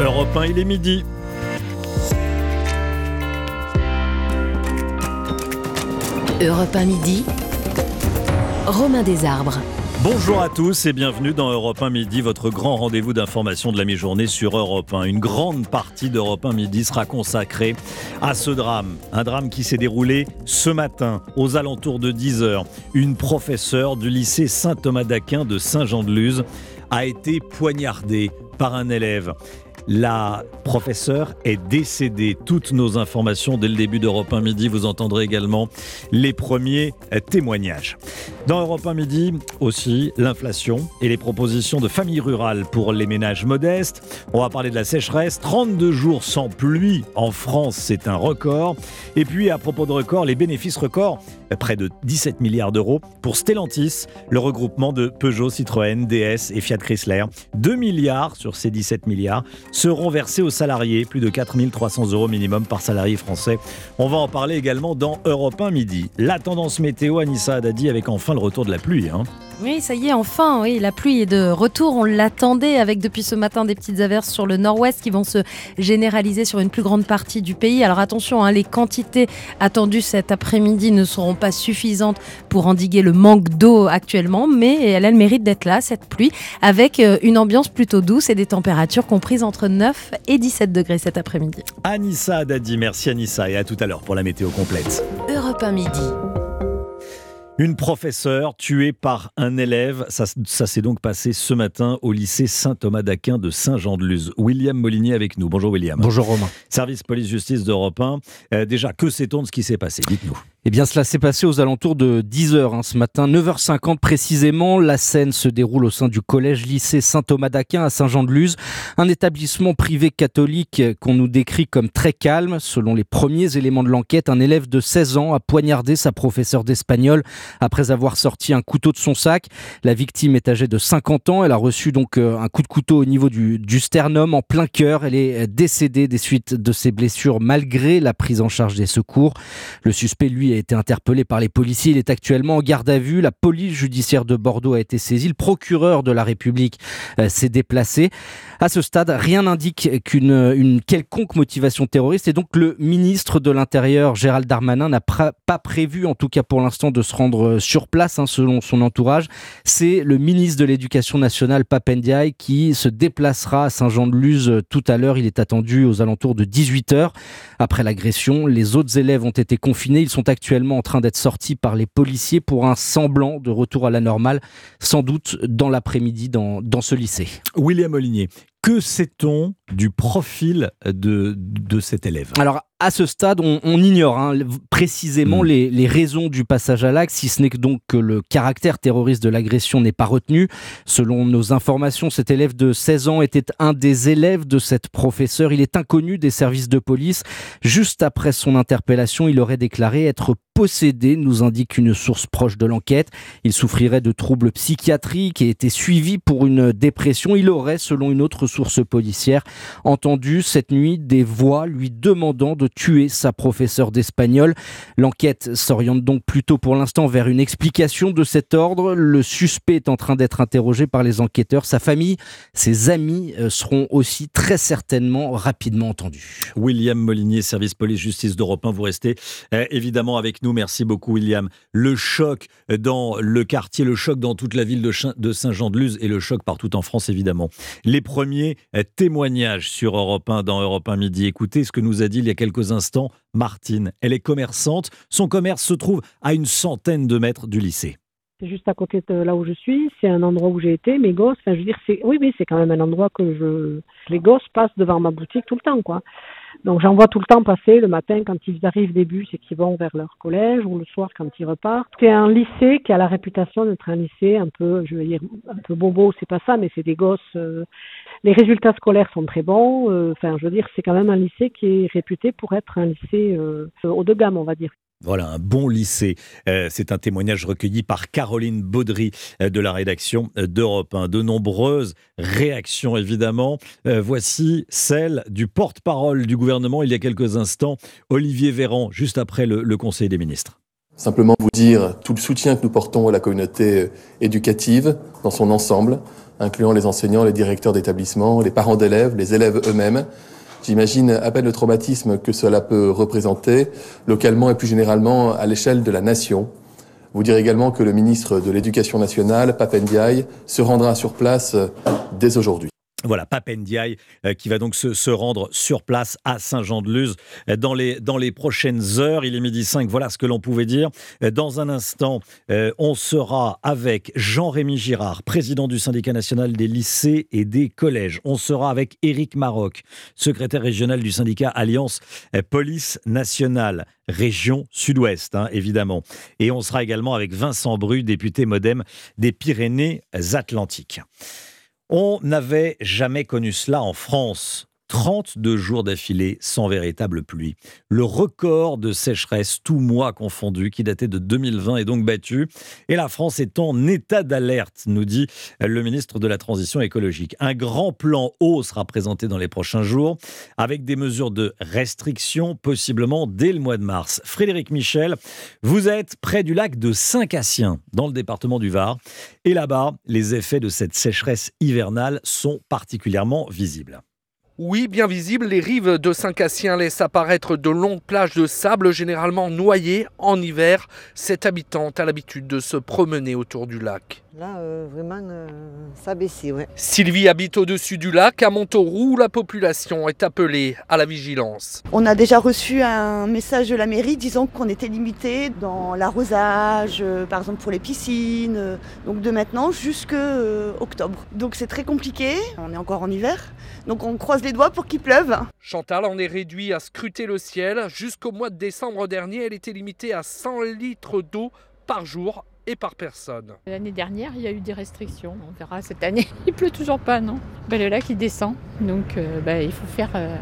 Europe 1, il est midi. Europe 1 midi. Romain Desarbres. Bonjour à tous et bienvenue dans Europe 1 Midi, votre grand rendez-vous d'information de la mi-journée sur Europe 1. Une grande partie d'Europe 1 Midi sera consacrée à ce drame. Un drame qui s'est déroulé ce matin, aux alentours de 10h. Une professeure du lycée Saint-Thomas d'Aquin de Saint-Jean-de-Luz a été poignardée par un élève. La professeure est décédée. Toutes nos informations dès le début d'Europe 1 Midi, vous entendrez également les premiers témoignages. Dans Europe 1 Midi aussi, l'inflation et les propositions de famille rurale pour les ménages modestes. On va parler de la sécheresse. 32 jours sans pluie en France, c'est un record. Et puis à propos de record, les bénéfices records, près de 17 milliards d'euros pour Stellantis, le regroupement de Peugeot, Citroën, DS et Fiat Chrysler. 2 milliards sur ces 17 milliards seront versés aux salariés, plus de 4300 euros minimum par salarié français. On va en parler également dans Europe 1 midi. La tendance météo, Anissa Haddadi, avec enfin le retour de la pluie. Hein. Oui, ça y est, enfin, oui, la pluie est de retour. On l'attendait avec depuis ce matin des petites averses sur le nord-ouest qui vont se généraliser sur une plus grande partie du pays. Alors attention, hein, les quantités attendues cet après-midi ne seront pas suffisantes pour endiguer le manque d'eau actuellement, mais elle a le mérite d'être là, cette pluie, avec euh, une ambiance plutôt douce et des températures comprises entre 9 et 17 degrés cet après-midi. Anissa Haddadi, merci Anissa, et à tout à l'heure pour la météo complète. Europe 1 midi. Une professeure tuée par un élève, ça, ça s'est donc passé ce matin au lycée Saint-Thomas d'Aquin de Saint-Jean-de-Luz. William Molinier avec nous. Bonjour William. Bonjour Romain. Service police-justice d'Europe 1. Euh, déjà, que sait-on de ce qui s'est passé? Dites-nous. Eh bien, cela s'est passé aux alentours de 10h hein, ce matin, 9h50 précisément. La scène se déroule au sein du collège-lycée Saint-Thomas d'Aquin à Saint-Jean-de-Luz, un établissement privé catholique qu'on nous décrit comme très calme. Selon les premiers éléments de l'enquête, un élève de 16 ans a poignardé sa professeure d'espagnol après avoir sorti un couteau de son sac. La victime est âgée de 50 ans. Elle a reçu donc euh, un coup de couteau au niveau du, du sternum en plein cœur. Elle est décédée des suites de ses blessures malgré la prise en charge des secours. Le suspect, lui, a été interpellé par les policiers. Il est actuellement en garde à vue. La police judiciaire de Bordeaux a été saisie. Le procureur de la République euh, s'est déplacé. À ce stade, rien n'indique qu'une une quelconque motivation terroriste et donc le ministre de l'Intérieur, Gérald Darmanin, n'a pas prévu, en tout cas pour l'instant, de se rendre sur place, hein, selon son entourage. C'est le ministre de l'Éducation nationale, Papendiaï, qui se déplacera à Saint-Jean-de-Luz tout à l'heure. Il est attendu aux alentours de 18h. Après l'agression, les autres élèves ont été confinés. Ils sont actuellement en train d'être sortis par les policiers pour un semblant de retour à la normale, sans doute dans l'après-midi dans, dans ce lycée. William Olinier, que sait-on du profil de, de cet élève Alors, à ce stade, on, on ignore hein, précisément mm. les, les, raisons du passage à l'acte, si ce n'est que donc que le caractère terroriste de l'agression n'est pas retenu. Selon nos informations, cet élève de 16 ans était un des élèves de cette professeure. Il est inconnu des services de police. Juste après son interpellation, il aurait déclaré être possédé, nous indique une source proche de l'enquête. Il souffrirait de troubles psychiatriques et était suivi pour une dépression. Il aurait, selon une autre source policière, entendu cette nuit des voix lui demandant de tuer sa professeure d'espagnol. L'enquête s'oriente donc plutôt pour l'instant vers une explication de cet ordre. Le suspect est en train d'être interrogé par les enquêteurs. Sa famille, ses amis euh, seront aussi très certainement rapidement entendus. William Molinier, service police-justice d'Europe 1, vous restez euh, évidemment avec nous. Merci beaucoup William. Le choc dans le quartier, le choc dans toute la ville de Saint-Jean-de-Luz et le choc partout en France évidemment. Les premiers euh, sur Europe 1 dans Europe 1 Midi. Écoutez ce que nous a dit il y a quelques instants Martine. Elle est commerçante. Son commerce se trouve à une centaine de mètres du lycée. C'est juste à côté de là où je suis. C'est un endroit où j'ai été. Mes gosses, je veux dire, oui, oui, c'est quand même un endroit que je, les gosses passent devant ma boutique tout le temps, quoi. Donc j'en vois tout le temps passer le matin quand ils arrivent des bus et qu'ils vont vers leur collège ou le soir quand ils repartent. C'est un lycée qui a la réputation d'être un lycée un peu, je veux dire, un peu bobo, c'est pas ça, mais c'est des gosses. Euh, les résultats scolaires sont très bons. euh, Enfin, je veux dire, c'est quand même un lycée qui est réputé pour être un lycée euh, haut de gamme, on va dire. Voilà, un bon lycée. Euh, c'est un témoignage recueilli par Caroline Baudry euh, de la rédaction euh, d'Europe 1. De nombreuses réactions, évidemment. Voici celle du porte-parole du gouvernement il y a quelques instants, Olivier Véran, juste après le, le Conseil des ministres. Simplement vous dire tout le soutien que nous portons à la communauté éducative dans son ensemble, incluant les enseignants, les directeurs d'établissement, les parents d'élèves, les élèves eux-mêmes. J'imagine à peine le traumatisme que cela peut représenter, localement et plus généralement à l'échelle de la nation. Vous dire également que le ministre de l'Éducation nationale, Papendiaï, se rendra sur place dès aujourd'hui. Voilà, Papendiaï euh, qui va donc se, rendre sur place à Saint-Jean-de-Luz euh, dans les, dans les prochaines heures. Il est midi 5, voilà ce que l'on pouvait dire. Euh, dans un instant, on sera avec Jean-Rémy Girard, président du syndicat national des lycées et des collèges. On sera avec Éric Maroc, secrétaire régional du syndicat Alliance Police Nationale, région sud-ouest, hein, évidemment. Et on sera également avec Vincent Bru, député modem des Pyrénées-Atlantiques. On n'avait jamais connu cela en France. 32 jours d'affilée sans véritable pluie. Le record de sécheresse, tout mois confondu, qui datait de 2020 est donc battu. Et la France est en état d'alerte, nous dit le ministre de la Transition écologique. Un grand plan eau sera présenté dans les prochains jours, avec des mesures de restriction, possiblement dès le mois de mars. Frédéric Michel, vous êtes près du lac de Saint-Cassien, dans le département du Var. Et là-bas, les effets de cette sécheresse hivernale sont particulièrement visibles. Oui, bien visible, les rives de Saint-Cassien laissent apparaître de longues plages de sable généralement noyées en hiver. Cette habitante a l'habitude de se promener autour du lac. Là, euh, vraiment, euh, ça a baissé, ouais. Sylvie habite au-dessus du lac, à Montauroux, où la population est appelée à la vigilance. On a déjà reçu un message de la mairie disant qu'on était limité dans l'arrosage, euh, par exemple pour les piscines, donc de maintenant jusqu'à octobre. Donc c'est très compliqué, on est encore en hiver, donc on croise les doigts pour qu'il pleuve. Chantal en est réduit à scruter le ciel. Jusqu'au mois de décembre dernier, elle était limitée à 100 litres d'eau par jour et par personne. L'année dernière, il y a eu des restrictions. On verra cette année. Il pleut toujours pas, non? Ben, Le lac, il descend. Donc, euh, ben, il faut faire euh,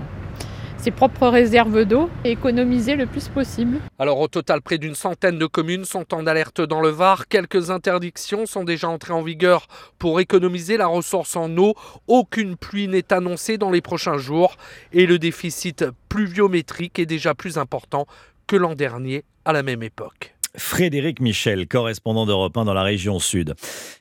ses propres réserves d'eau et économiser le plus possible. Alors, au total, près d'une centaine de communes sont en alerte dans le Var. Quelques interdictions sont déjà entrées en vigueur pour économiser la ressource en eau. Aucune pluie n'est annoncée dans les prochains jours et le déficit pluviométrique est déjà plus important que l'an dernier à la même époque. Frédéric Michel, correspondant d'Europe 1 dans la région sud.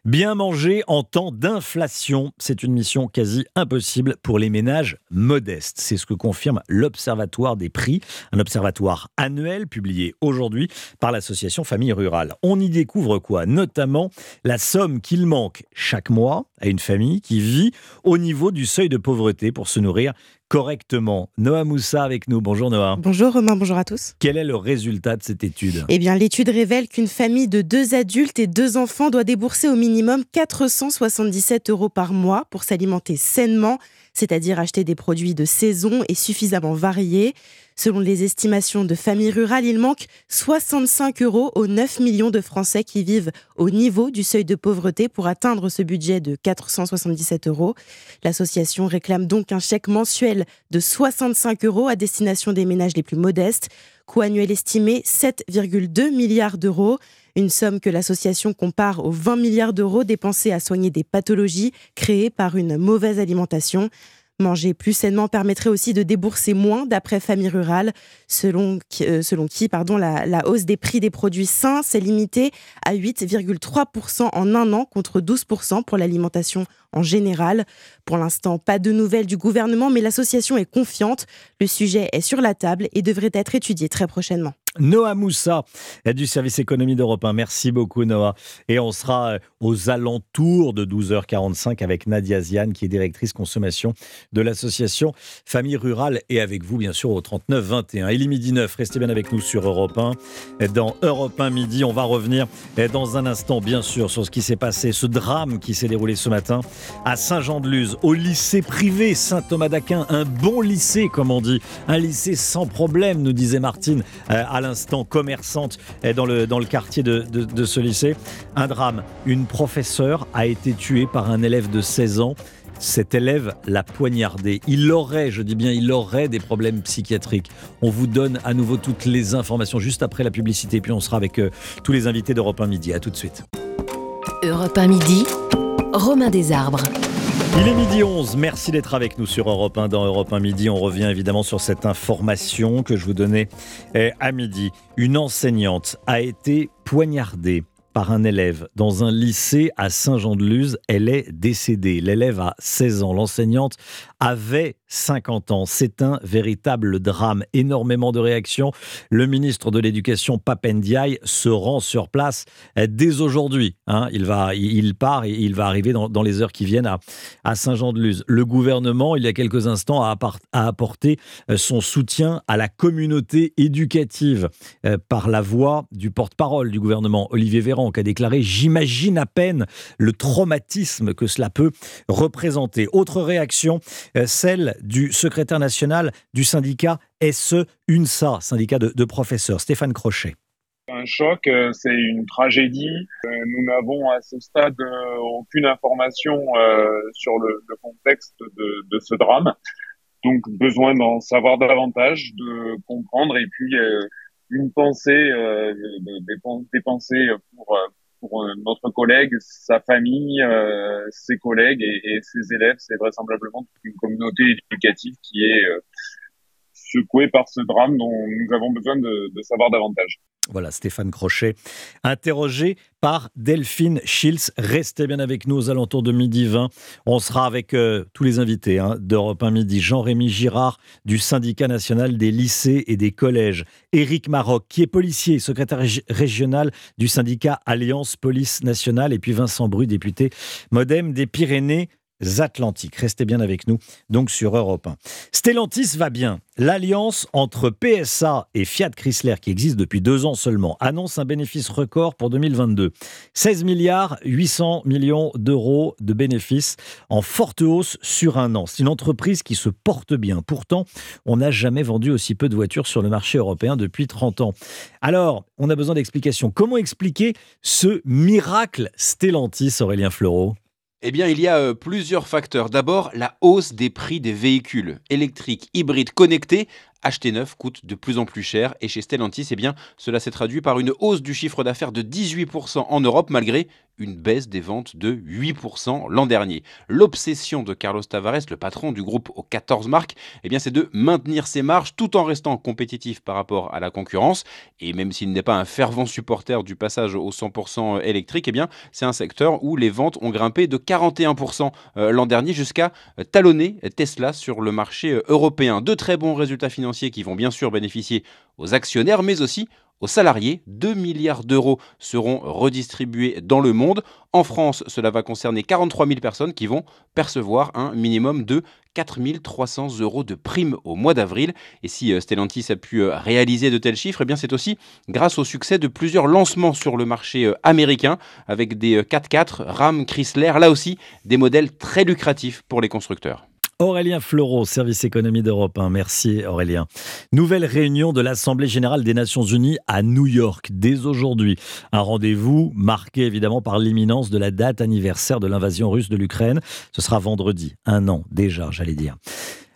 Bien manger en temps d'inflation, c'est une mission quasi impossible pour les ménages modestes. C'est ce que confirme l'Observatoire des prix, un observatoire annuel publié aujourd'hui par l'association Famille Rurale. On y découvre quoi? Notamment la somme qu'il manque chaque mois à une famille qui vit au niveau du seuil de pauvreté pour se nourrir correctement. Noah Moussa avec nous. Bonjour Noah. Bonjour Romain, bonjour à tous. Quel est le résultat de cette étude? Eh bien, l'étude révèle qu'une famille de deux adultes et deux enfants doit débourser au minimum 477 euros par mois pour s'alimenter sainement c'est-à-dire acheter des produits de saison et suffisamment variés. Selon les estimations de familles rurales, il manque 65 euros aux 9 millions de Français qui vivent au niveau du seuil de pauvreté pour atteindre ce budget de 477 euros. L'association réclame donc un chèque mensuel de 65 euros à destination des ménages les plus modestes, coût annuel estimé 7,2 milliards d'euros. Une somme que l'association compare aux 20 milliards d'euros dépensés à soigner des pathologies créées par une mauvaise alimentation. Manger plus sainement permettrait aussi de débourser moins, d'après Famille Rurale, selon, euh, qui la, la, hausse des prix des produits sains s'est limitée à 8,3% en un an contre 12% pour l'alimentation en général. Pour l'instant, pas de nouvelles du gouvernement, mais l'association est confiante. Le sujet est sur la table et devrait être étudié très prochainement. Noah Moussa du service économie d'Europe 1. Merci beaucoup Noah. Et on sera euh, aux alentours de 12h45 avec Nadia Ziane qui est directrice consommation de l'association Famille Rurale et avec vous bien sûr au 39 21. Il est midi 9, restez bien avec nous sur Europe 1. Dans Europe 1 midi, on va revenir dans un instant bien sûr sur ce qui s'est passé, ce drame qui s'est déroulé ce matin à Saint-Jean-de-Luz, au lycée privé Saint-Thomas d'Aquin, un bon lycée comme on dit, un lycée sans problème nous disait Martine euh, à l'instant commerçante dans le, dans le quartier de, de ce lycée. Un drame, une professeure a été tuée par un élève de 16 ans cet élève l'a poignardé. Il aurait, je dis bien, il aurait des problèmes psychiatriques. On vous donne à nouveau toutes les informations juste après la publicité, puis on sera avec euh, tous les invités d'Europe 1 Midi. À tout de suite. Europe 1 Midi, Romain Desarbres. Il est midi 11, merci d'être avec nous sur Europe 1 dans Europe 1 Midi. On revient évidemment sur cette information que je vous donnais eh, à midi. Une enseignante a été poignardée par un élève dans un lycée à Saint-Jean-de-Luz. Elle est décédée. L'élève a 16 ans. L'enseignante avait 50 ans. C'est un véritable drame. Énormément de réactions. Le ministre de l'Éducation, Papendiaï, se rend sur place dès aujourd'hui. Hein. il, va, il part et il va arriver dans, les heures qui viennent à, à Saint-Jean-de-Luz. Le gouvernement, il y a quelques instants, a, apporté euh, son soutien à la communauté éducative euh, par la voix du porte-parole du gouvernement, Olivier Véran, qui a déclaré J'imagine à peine le traumatisme que cela peut représenter. Autre réaction, euh, celle du secrétaire national du syndicat SE-UNSA, syndicat de, professeurs, Stéphane Crochet. Un choc, euh, c'est une tragédie. Euh, nous n'avons à ce stade aucune information sur le, contexte de, ce drame. Donc besoin d'en savoir davantage, de comprendre et puis une pensée, des, pensées pour, pour notre collègue, sa famille, euh, ses collègues et, ses élèves. C'est vraisemblablement une communauté éducative qui est euh, secouée par ce drame dont nous avons besoin de savoir davantage. Voilà, Stéphane Crochet, interrogé par Delphine Schilz. Restez bien avec nous aux alentours de midi 20. On sera avec euh, tous les invités hein, d'Europe 1 midi. Jean-Rémy Girard du syndicat national des lycées et des collèges. Éric Maroc, qui est policier, secrétaire régional du syndicat Alliance Police Nationale. Et puis Vincent Bru, député Modem des Pyrénées Atlantiques. Restez bien avec nous, donc sur Europe 1. Stellantis va bien. L'alliance entre PSA et Fiat Chrysler, qui existe depuis deux ans seulement, annonce un bénéfice record pour 2022. 16 milliards 800 millions d'euros de bénéfices en forte hausse sur un an. C'est une entreprise qui se porte bien. Pourtant, on n'a jamais vendu aussi peu de voitures sur le marché européen depuis 30 ans. Alors, on a besoin d'explications. Comment expliquer ce miracle Stellantis, Aurélien Fleureau eh bien, il y a euh, plusieurs facteurs. D'abord, la hausse des prix des véhicules électriques, hybrides, connectés acheter neuf coûte de plus en plus cher et chez Stellantis, eh bien, cela s'est traduit par une hausse du chiffre d'affaires de 18% en Europe malgré une baisse des ventes de 8% l'an dernier. L'obsession de Carlos Tavares, le patron du groupe aux 14 marques, eh bien, c'est de maintenir ses marges tout en restant compétitif par rapport à la concurrence. Et même s'il n'est pas un fervent supporter du passage au 100% électrique, eh bien, c'est un secteur où les ventes ont grimpé de 41% euh, l'an dernier jusqu'à talonner Tesla sur le marché euh, européen. De très bons résultats financiers qui vont bien sûr bénéficier aux actionnaires, mais aussi aux salariés. 2 milliards d'euros seront redistribués dans le monde. En France, cela va concerner 43 000 personnes qui vont percevoir un minimum de 4 300 euros de primes au mois d'avril. Et si euh, Stellantis a pu euh, réaliser de tels chiffres, eh bien c'est aussi grâce au succès de plusieurs lancements sur le marché euh, américain avec des 4x4, Ram, Chrysler, là aussi des modèles très lucratifs pour les constructeurs. Aurélien Fleureau, service économie d'Europe 1. Merci Aurélien. Nouvelle réunion de l'Assemblée générale des Nations unies à New York dès aujourd'hui. Un rendez-vous marqué évidemment par l'imminence de la date anniversaire de l'invasion russe de l'Ukraine. Ce sera vendredi, un an déjà, j'allais dire.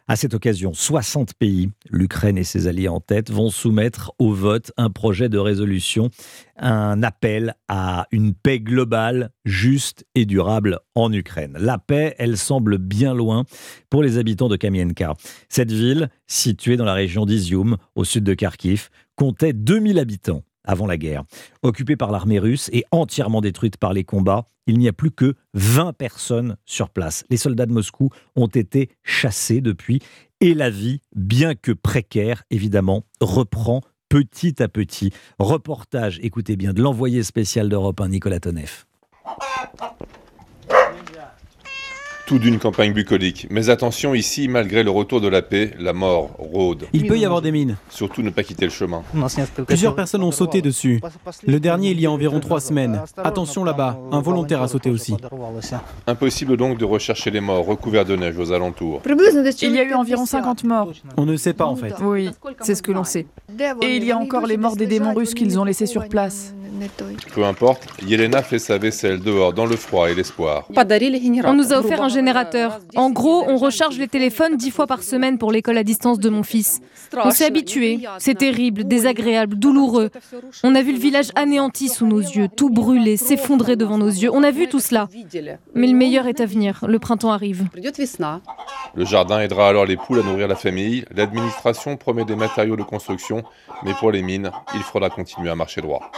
À cette occasion, 60 pays, l'Ukraine et ses alliés en tête, vont soumettre au vote un projet de résolution, un appel à une paix globale, juste et durable en Ukraine. La paix, elle semble bien loin pour les habitants de Kamienka. Cette ville, située dans la région d'Izium, au sud de Kharkiv, comptait 2000 habitants avant la guerre. Occupée par l'armée russe et entièrement détruite par les combats, il n'y a plus que 20 personnes sur place. Les soldats de Moscou ont été chassés depuis et la vie, bien que précaire, évidemment, reprend petit à petit. Reportage, écoutez bien, de l'envoyé spécial d'Europe 1, Nicolas Tonev. Tout d'une campagne bucolique. Mais attention ici, malgré le retour de la paix, la mort rôde. Il peut y avoir des mines. Surtout ne pas quitter le chemin. Plusieurs personnes ont sauté dessus. Le dernier il y a environ trois semaines. Attention là-bas, un volontaire a sauté aussi. Impossible donc de rechercher les morts recouverts de neige aux alentours. Il y a eu environ 50 morts. On ne sait pas en fait. Oui, c'est ce que l'on sait. Et il y a encore les morts des démons russes qu'ils ont laissés sur place. Peu importe, Yelena fait sa vaisselle dehors dans le froid et l'espoir. On nous a offert un En gros, on recharge les téléphones dix fois par semaine pour l'école à distance de mon fils. On s'est habitué. C'est terrible, désagréable, douloureux. On a vu le village anéanti sous nos yeux, tout brûlé, s'effondrer devant nos yeux. On a vu tout cela. Mais le meilleur est à venir. Le printemps arrive. Le jardin aidera alors les poules à nourrir la famille. L'administration promet des matériaux de construction, mais pour les mines, il faudra continuer à marcher droit.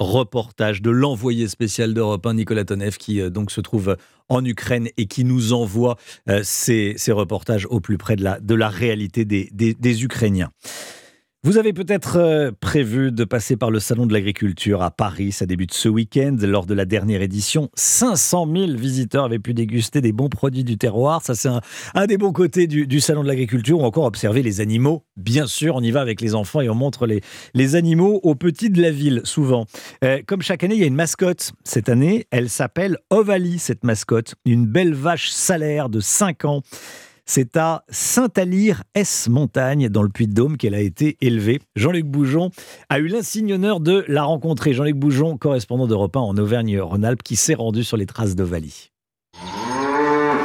Reportage de l'envoyé spécial d'Europe 1, Nicolas Tonev, qui euh, se trouve en Ukraine et qui nous envoie euh, ces, reportages au plus près de la, réalité des Ukrainiens. Vous avez peut-être euh, prévu de passer par le Salon de l'Agriculture à Paris. Ça débute ce week-end. Lors de la dernière édition, 500 000 visiteurs avaient pu déguster des bons produits du terroir. Ça, c'est un, des bons côtés du, Salon de l'Agriculture. Ou encore observer les animaux. Bien sûr, on y va avec les enfants et on montre les, les animaux aux petits de la ville, souvent. Euh, comme chaque année, il y a une mascotte. Cette année, elle s'appelle Ovalie, cette mascotte. Une belle vache salaire de 5 ans. C'est à Saint-Alire-S-Montagne, dans le Puy-de-Dôme, qu'elle a été élevée. Jean-Luc Boujon a eu l'insigne honneur de la rencontrer. Jean-Luc Boujon, correspondant d'Europe 1 en Auvergne-Rhône-Alpes, qui s'est rendu sur les traces d'Ovalie.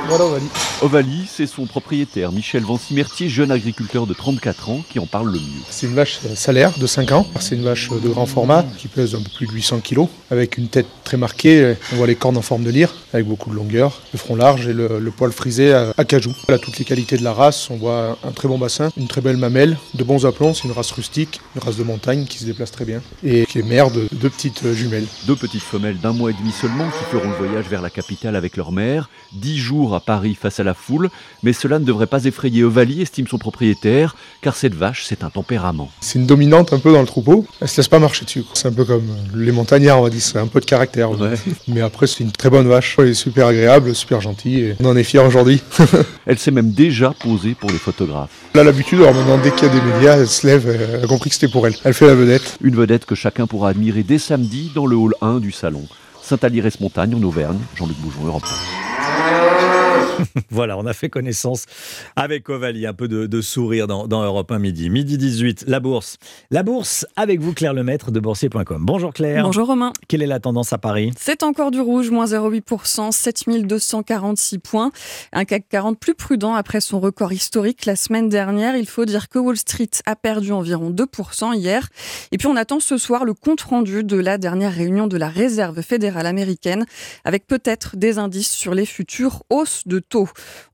Voilà Ovalie. Ovalie, c'est son propriétaire, Michel Vancimertier, jeune agriculteur de 34 ans, qui en parle le mieux. C'est une vache salaire de 5 ans. C'est une vache de grand format qui pèse un peu plus de 800 kg, avec une tête très marquée. On voit les cornes en forme de lyre, avec beaucoup de longueur, le front large et le, le poil frisé à, à, cajou. A toutes les qualités de la race. On voit un très bon bassin, une très belle mamelle, de bons aplombs. C'est une race rustique, une race de montagne qui se déplace très bien et qui est mère de deux petites jumelles. Deux petites femelles d'un mois et demi seulement qui feront le voyage vers la capitale avec leur mère. Dix jours à Paris face à la foule, mais cela ne devrait pas effrayer Ovalie, estime son propriétaire, car cette vache, c'est un tempérament. C'est une dominante un peu dans le troupeau, elle se laisse pas marcher dessus. C'est un peu comme les montagnards, on va dire, c'est un peu de caractère. Ouais. Mais après, c'est une très bonne vache, elle est super agréable, super gentille, et on en est fiers aujourd'hui. elle s'est même déjà posée pour les photographes. Elle a l'habitude, alors maintenant, dès qu'il y a des médias, elle se lève, elle a compris que c'était pour elle. Elle fait la vedette. Une vedette que chacun pourra admirer dès samedi dans le hall 1 du salon. Saint-Alires-Montagne en Auvergne, Jean-Luc Boujon, Europe 1. voilà, on a fait connaissance avec Ovalie, un peu de, de sourire dans, dans, Europe 1 midi. Midi 18, la bourse. La bourse avec vous, Claire Lemaître de boursier.com. Bonjour Claire. Bonjour Romain. Quelle est la tendance à Paris? C'est encore du rouge, moins 0,8%, 7246 points. Un CAC 40 plus prudent après son record historique la semaine dernière. Il faut dire que Wall Street a perdu environ 2% hier. Et puis on attend ce soir le compte rendu de la dernière réunion de la Réserve fédérale américaine avec peut-être des indices sur les futures hausses de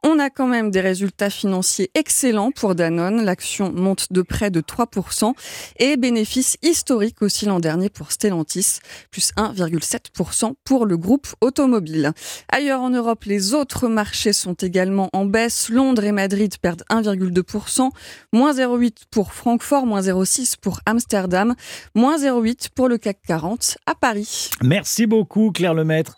On a quand même des résultats financiers excellents pour Danone. L'action monte de près de 3% et bénéfice historique aussi l'an dernier pour Stellantis, plus 1,7% pour le groupe automobile. Ailleurs en Europe, les autres marchés sont également en baisse. Londres et Madrid perdent 1,2%, moins 0,8 pour Francfort, moins 0,6 pour Amsterdam, moins 0,8 pour le CAC 40 à Paris. Merci beaucoup Claire Lemaître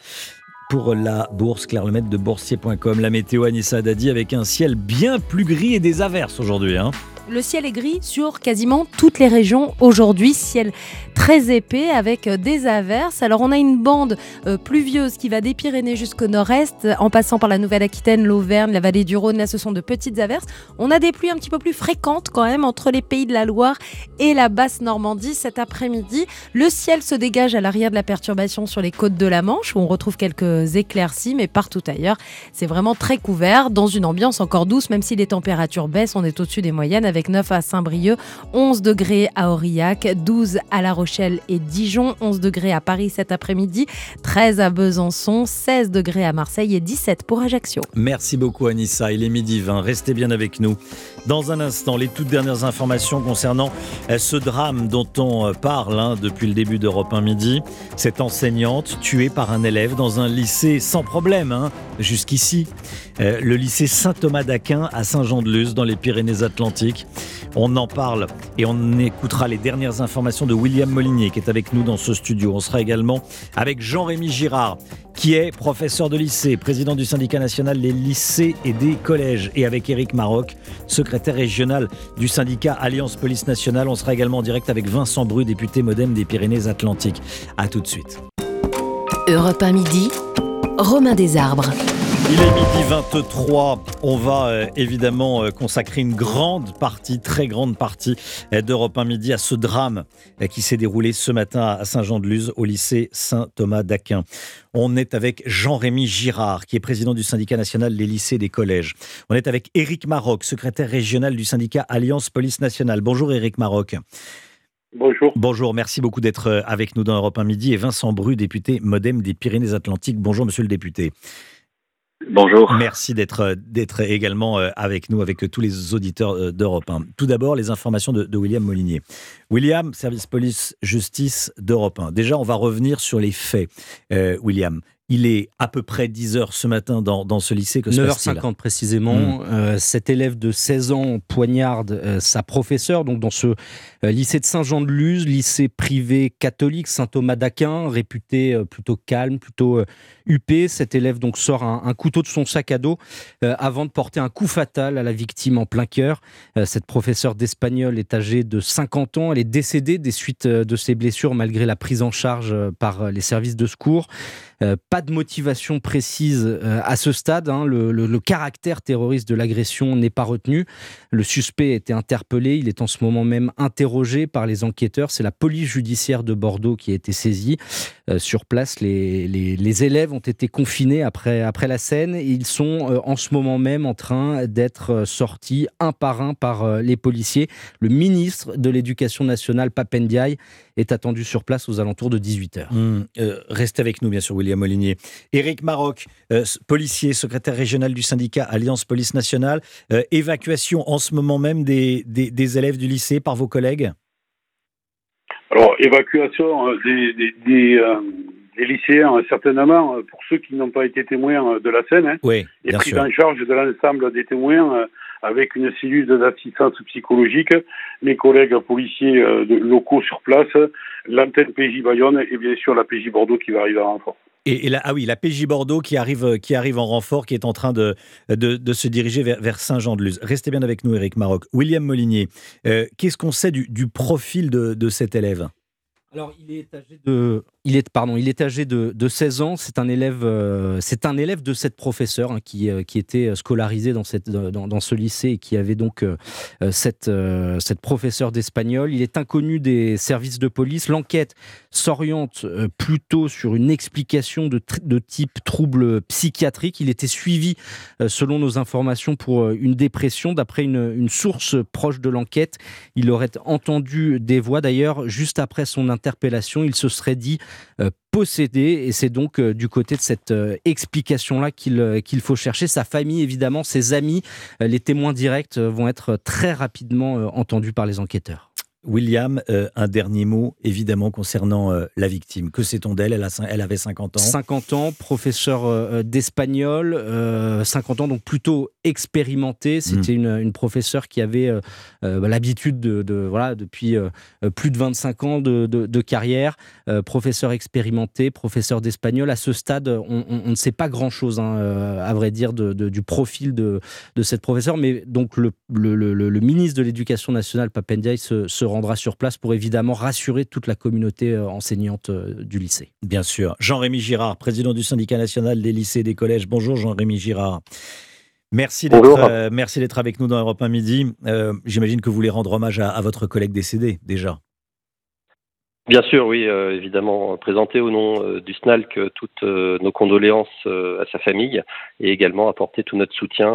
pour la bourse, Claire Lemaitre de boursier.com. La météo Anissa Dadi avec un ciel bien plus gris et des averses aujourd'hui. Hein. Le ciel est gris sur quasiment toutes les régions aujourd'hui. Ciel très épais avec des averses. Alors on a une bande euh, pluvieuse qui va des Pyrénées jusqu'au nord-est, en passant par la Nouvelle-Aquitaine, l'Auvergne, la vallée du Rhône. Là, ce sont de petites averses. On a des pluies un petit peu plus fréquentes quand même entre les pays de la Loire et la basse Normandie cet après-midi. Le ciel se dégage à l'arrière de la perturbation sur les côtes de la Manche où on retrouve quelques éclaircies, mais partout ailleurs, c'est vraiment très couvert dans une ambiance encore douce, même si les températures baissent. On est au-dessus des moyennes 9 à Saint-Brieuc, 11 degrés à Aurillac, 12 à La Rochelle et Dijon, 11 degrés à Paris cet après-midi, 13 à Besançon, 16 degrés à Marseille et 17 pour Ajaccio. Merci beaucoup Anissa, il est midi 20, restez bien avec nous. Dans un instant, les toutes dernières informations concernant ce drame dont on parle hein, depuis le début d'Europe 1 midi. Cette enseignante tuée par un élève dans un lycée sans problème, hein, jusqu'ici. Euh, le lycée Saint-Thomas d'Aquin à Saint-Jean-de-Luz dans les Pyrénées-Atlantiques. On en parle et on écoutera les dernières informations de William Molinier qui est avec nous dans ce studio. On sera également avec Jean-Rémy Girard qui est professeur de lycée, président du syndicat national des lycées et des collèges, et avec Éric Maroc, secrétaire régional du syndicat Alliance Police Nationale. On sera également en direct avec Vincent Bru, député modem des Pyrénées-Atlantiques. A tout de suite. Europe 1 midi, Romain Desarbres. Il est midi 23. On va euh, évidemment euh, consacrer une grande partie, très grande partie euh, d'Europe 1 midi à ce drame qui s'est déroulé ce matin à Saint-Jean-de-Luz au lycée Saint-Thomas d'Aquin. On est avec Jean-Rémy Girard, qui est président du syndicat national des lycées et des collèges. On est avec Éric Maroc, secrétaire régional du syndicat Alliance Police Nationale. Bonjour Éric Maroc. Bonjour. Bonjour, merci beaucoup d'être avec nous dans Europe 1 midi. Et Vincent Bru, député modem des Pyrénées-Atlantiques. Bonjour monsieur le député. Bonjour. Merci d'être d'être également euh, avec nous, avec tous les auditeurs euh, d'Europe 1. Tout d'abord, les informations de, William Molinier. William, service police justice d'Europe 1. Déjà, on va revenir sur les faits. Euh, William, il est à peu près 10 heures ce matin dans, dans ce lycée. Que 9h50 précisément. Hmm. Euh, cet élève de 16 ans poignarde euh, sa professeure donc dans ce euh, lycée de Saint-Jean-de-Luz, lycée privé catholique Saint-Thomas d'Aquin, réputé plutôt calme, plutôt huppé. Cet élève donc sort un, un couteau de son sac à dos avant de porter un coup fatal à la victime en plein cœur. cette professeure d'espagnol est âgée de 50 ans. Elle est décédée des suites de ses blessures malgré la prise en charge par les services de secours. Pas de motivation précise euh, à ce stade. Hein. Le, caractère terroriste de l'agression n'est pas retenu. Le suspect a été interpellé. Il est en ce moment même interrogé par les enquêteurs. C'est la police judiciaire de Bordeaux qui a été saisie. Euh, sur place, les, élèves ont été confinés après, après la scène. Ils sont en ce moment même en train d'être sortis un par un par les policiers. Le ministre de l'Éducation nationale, Papendiaï, est attendu sur place aux alentours de 18h. Mmh. restez avec nous, bien sûr, William Molinier. Éric Maroc, euh, policier, secrétaire régional du syndicat Alliance Police Nationale. Euh, évacuation en ce moment même des, des, élèves du lycée par vos collègues? Alors, évacuation euh, des, des, lycéens, certainement, pour ceux qui n'ont pas été témoins de la scène. Hein, oui, et prise en charge de l'ensemble des témoins avec une cellule d'assistance psychologique, mes collègues policiers locaux sur place, l'antenne PJ Bayonne et bien sûr la PJ Bordeaux qui va arriver en renfort. Et, là, ah oui, la PJ Bordeaux qui arrive, qui arrive en renfort, qui est en train de, de, se diriger vers, Saint-Jean-de-Luz. Restez bien avec nous, Eric Maroc. William Molinier, euh, qu'est-ce qu'on sait du, du profil de, de cet élève? Alors, il est âgé de, il est, pardon, il est âgé de, de 16 ans. C'est un élève, euh, c'est un élève de cette professeure hein, qui, euh, qui était scolarisé dans, cette, dans, ce lycée et qui avait donc euh, cette, cette professeure d'espagnol. Il est inconnu des services de police. L'enquête s'oriente plutôt sur une explication de, type trouble psychiatrique. Il était suivi, selon nos informations, pour une dépression. D'après une, source proche de l'enquête, il aurait entendu des voix. D'ailleurs, juste après son interpellation, il se serait dit euh, possédé et c'est donc euh, du côté de cette euh, explication-là qu'il qu'il faut chercher. Sa famille, évidemment, ses amis, les témoins directs vont être très rapidement entendus par les enquêteurs. William, euh, un dernier mot évidemment concernant euh, la victime. Que sait-on d'elle? Elle, elle, avait 50 ans. 50 ans, professeur euh, d'espagnol, 50 ans donc plutôt expérimenté. C'était mm. une, une, professeure qui avait l'habitude de, voilà depuis plus de 25 ans de, de, carrière, professeur expérimenté, professeur d'espagnol. À ce stade, on, ne sait pas grand-chose, hein, à vrai dire, du profil de, cette professeure. Mais donc le, le, le, ministre de l'Éducation nationale, Papendiaï, se, se rendra sur place pour évidemment rassurer toute la communauté euh, enseignante euh, du lycée. Bien sûr. Jean-Rémy Girard, président du syndicat national des lycées et des collèges. Bonjour Jean-Rémy Girard. Merci d'être, euh, merci d'être avec nous dans Europe 1 Midi. j'imagine que vous voulez rendre hommage à votre collègue décédé déjà. Bien sûr, oui, euh, évidemment, présenter au nom euh, du SNALC toutes euh, nos condoléances à sa famille et également apporter tout notre soutien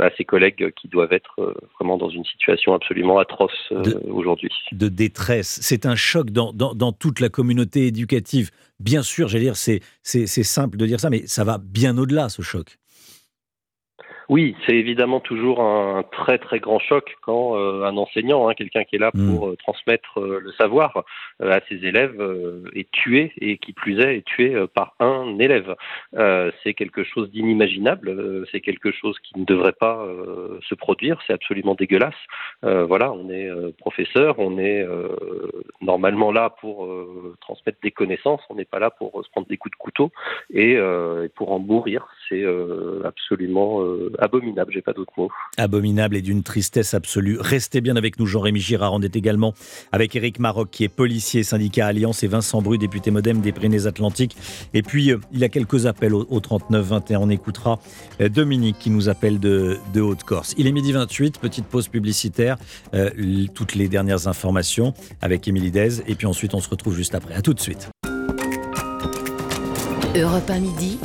à ses collègues qui doivent être vraiment dans une situation absolument atroce aujourd'hui. De détresse, c'est un choc dans, dans, dans, toute la communauté éducative. Bien sûr, j'allais dire, c'est simple de dire ça, mais ça va bien au-delà, ce choc. Oui, c'est évidemment toujours un très très grand choc quand euh, un enseignant, hein, quelqu'un qui est là pour mm. euh, transmettre euh, le savoir à ses élèves, est tué et qui plus est est tué par un élève. c'est quelque chose d'inimaginable, c'est quelque chose qui ne devrait pas se produire, c'est absolument dégueulasse. voilà, on est professeur, on est normalement là pour transmettre des connaissances, on n'est pas là pour se prendre des coups de couteau et, et pour en mourir. C'est absolument abominable, j'ai pas d'autre mot. Abominable et d'une tristesse absolue. Restez bien avec nous, Jean-Rémy Girard. On est également avec Éric Maroc, qui est policier, syndicat Alliance, et Vincent Bru, député modem des Pyrénées-Atlantiques. Et puis, euh, il y a quelques appels au, 39-21. On écoutera euh, Dominique qui nous appelle de, Haute-Corse. Il est midi 28, petite pause publicitaire. Euh, toutes les dernières informations avec Émilie Dez. Et puis ensuite, on se retrouve juste après. À tout de suite. Europe 1 midi.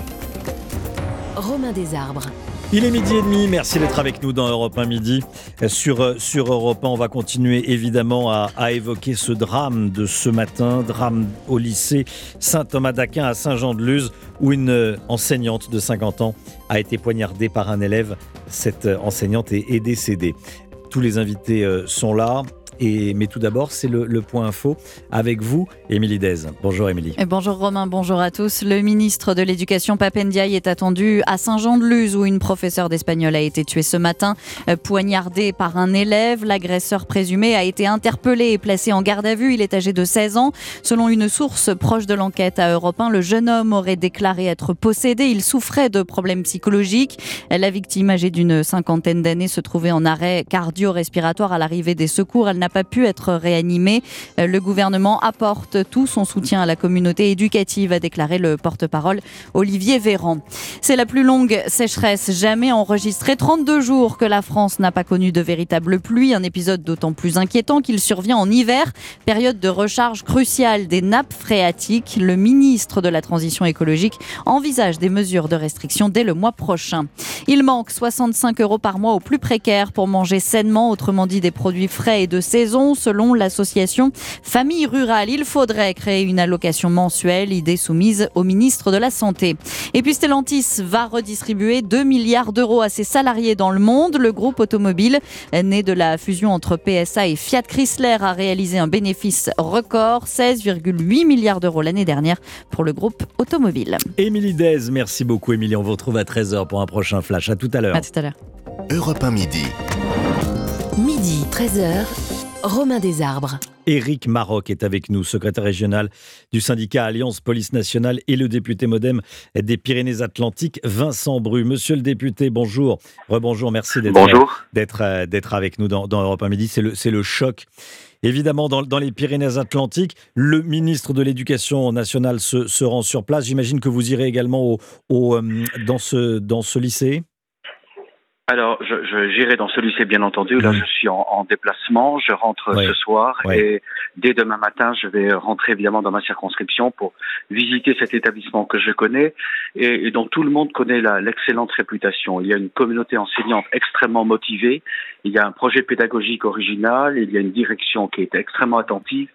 Romain Desarbres. Il est midi et demi, merci d'être avec nous dans Europe 1 midi. Sur, euh, sur Europe 1, on va continuer évidemment à, évoquer ce drame de ce matin, drame au lycée Saint-Thomas d'Aquin à Saint-Jean-de-Luz, où une euh, enseignante de 50 ans a été poignardée par un élève. Cette euh, enseignante est, décédée. Tous les invités euh, sont là. Mais tout d'abord, c'est le, point info avec vous, Émilie Dez. Bonjour Émilie. Bonjour Romain, bonjour à tous. Le ministre de l'Éducation Papendiaï est attendu à Saint-Jean-de-Luz où une professeure d'espagnol a été tuée ce matin, euh, poignardée par un élève. L'agresseur présumé a été interpellé et placé en garde à vue. Il est âgé de 16 ans. Selon une source proche de l'enquête à Europe 1, le jeune homme aurait déclaré être possédé. Il souffrait de problèmes psychologiques. La victime, âgée d'une cinquantaine d'années, se trouvait en arrêt cardio-respiratoire à l'arrivée des secours. Elle n'a pas pu être réanimée. Euh, Le gouvernement apporte tout son soutien à la communauté éducative, a déclaré le porte-parole Olivier Véran. C'est la plus longue sécheresse jamais enregistrée. 32 jours que la France n'a pas connu de véritable pluie. Un épisode d'autant plus inquiétant qu'il survient en hiver, période de recharge cruciale des nappes phréatiques. Le ministre de la Transition écologique envisage des mesures de restriction dès le mois prochain. Il manque 65 euros par mois aux plus précaires pour manger sainement, autrement dit des produits frais et de saison, selon l'association Famille Rurale. Il faudrait créer une allocation mensuelle, idée soumise au ministre de la Santé. Et puis Stellantis va redistribuer 2 milliards d'euros à ses salariés dans le monde. Le groupe automobile, né de la fusion entre PSA et Fiat Chrysler, a réalisé un bénéfice record, 16,8 milliards d'euros l'année dernière pour le groupe automobile. Émilie Dez, merci beaucoup Émilie. On vous retrouve à 13h pour un prochain flash. À tout à l'heure. À tout à l'heure. Europe 1 midi. Midi, 13h, Romain Desarbres. Éric Maroc est avec nous, secrétaire régional du syndicat Alliance Police Nationale et le député modem des Pyrénées-Atlantiques, Vincent Bru. Monsieur le député, bonjour. Rebonjour, merci d'être, euh, avec nous dans, dans Europe 1 Midi. C'est le, c'est le choc. Évidemment, dans, dans les Pyrénées-Atlantiques, le ministre de l'Éducation nationale se, se rend sur place. J'imagine que vous irez également au, au, euh, dans, ce, dans ce lycée? Alors, je, j'irai dans ce lycée, bien entendu. Là, je suis en, en déplacement. Je rentre Oui. ce soir Oui. et dès demain matin, je vais rentrer évidemment dans ma circonscription pour visiter cet établissement que je connais et, et dont tout le monde connaît la- l'excellente réputation. Il y a une communauté enseignante extrêmement motivée. Il y a un projet pédagogique original. Il y a une direction qui est extrêmement attentive.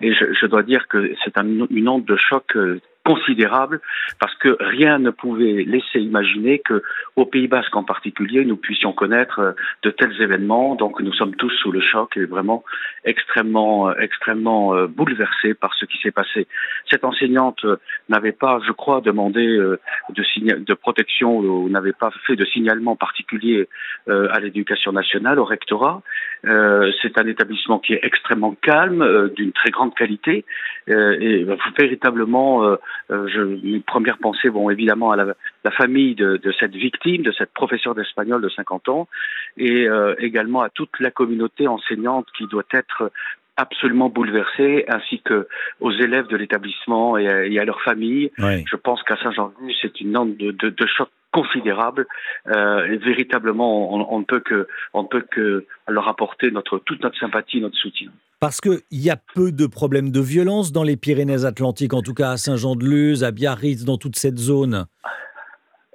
Et je, je dois dire que c'est un- une onde de choc euh, considérable parce que rien ne pouvait laisser imaginer que au Pays Basque en particulier nous puissions connaître euh, de tels événements. Donc nous sommes tous sous le choc et vraiment extrêmement euh, extrêmement euh, bouleversés par ce qui s'est passé. Cette enseignante n'avait pas je crois demandé de de protection ou n'avait pas fait de signalement particulier à l'éducation nationale au rectorat. C'est un établissement qui est extrêmement calme d'une très grande qualité et véritablement je, mes premières pensées vont évidemment à la, la famille de, de cette victime, de cette professeure d'espagnol de 50 ans, et euh, également à toute la communauté enseignante qui doit être absolument bouleversée, ainsi que aux élèves de l'établissement et, à- et à leurs familles. Oui. Je pense qu'à Saint-Jean-de-Luz, c'est une onde de, de, de choc considérable euh, véritablement on, ne peut que peut que leur apporter toute notre sympathie notre soutien Parce qu'il y a peu de problèmes de violence dans les Pyrénées-Atlantiques, en tout cas à Saint-Jean-de-Luz, à Biarritz, dans toute cette zone.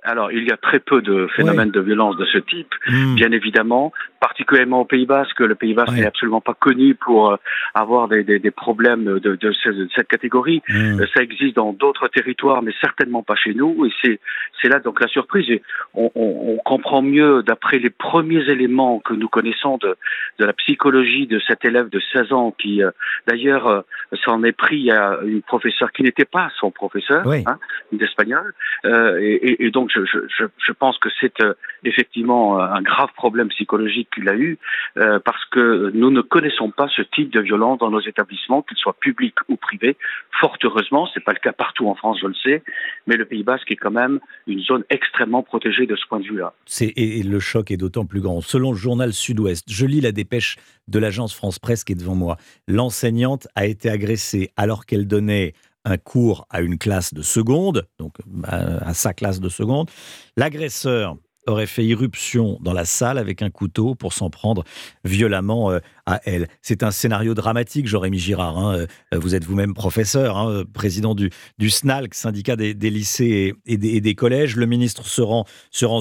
Alors, il y a très peu de phénomènes de violence de ce type, bien évidemment, particulièrement au Pays Basque. Le Pays Basque n'est absolument pas connu pour euh, avoir des, des, des problèmes de, de, ce- de cette catégorie. Euh, Ça existe dans d'autres territoires, mais certainement pas chez nous. Et c'est c'est là donc la surprise. Et on, on, on comprend mieux, d'après les premiers éléments que nous connaissons de, de la psychologie de cet élève de 16 ans, qui euh, d'ailleurs euh, s'en est pris à une professeure qui n'était pas son professeur, Oui. hein, d'espagnol. Euh, et, et- et donc, je, je, pense que c'est euh, effectivement euh, un grave problème psychologique qu'il a eu, euh, parce que nous ne connaissons pas ce type de violence dans nos établissements, qu'ils soient publics ou privés. Fort heureusement, c'est pas le cas partout en France, je le sais, mais le Pays Basque est quand même une zone extrêmement protégée de ce point de vue-là. Et et le choc est d'autant plus grand. Selon le journal Sud-Ouest, je lis la dépêche de l'agence France Presse qui est devant moi. L'enseignante a été agressée alors qu'elle donnait un cours à une classe de seconde, donc à, à sa classe de seconde. L'agresseur aurait fait irruption dans la salle avec un couteau pour s'en prendre violemment euh, à elle. C'est un scénario dramatique, Jérémy Girard. Hein. Euh, vous êtes vous-même professeur, hein, président du, du SNALC, syndicat des, lycées et, des, collèges. Le ministre se rend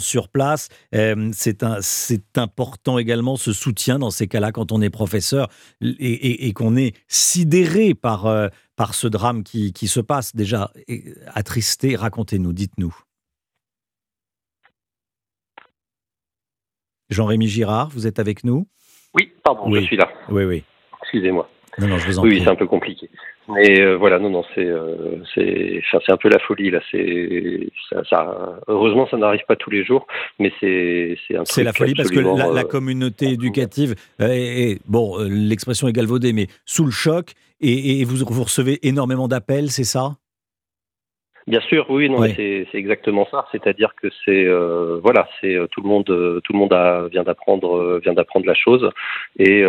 sur place. c'est important également ce soutien dans ces cas-là quand on est professeur et, qu'on est sidéré par, par ce drame qui, qui se passe. Déjà, attristé, racontez-nous, dites-nous. Jean-Rémy Girard, vous êtes avec nous? Oui, pardon, je suis là. Oui, oui. Excusez-moi. Non, non, je vous en oui, c'est un peu compliqué. Mais euh, voilà, non, non, c'est euh, c'est un peu la folie là. C'est ça, heureusement, ça n'arrive pas tous les jours, mais c'est c'est C'est la folie parce que la, la euh, communauté éducative, est, bon, l'expression est galvaudée, mais sous le choc, et, et vous, vous recevez énormément d'appels, c'est ça? Bien sûr, oui, non, c'est exactement ça. C'est-à-dire que c'est euh, voilà, c'est euh, tout le monde, euh, tout le monde a, vient d'apprendre, vient d'apprendre la chose, et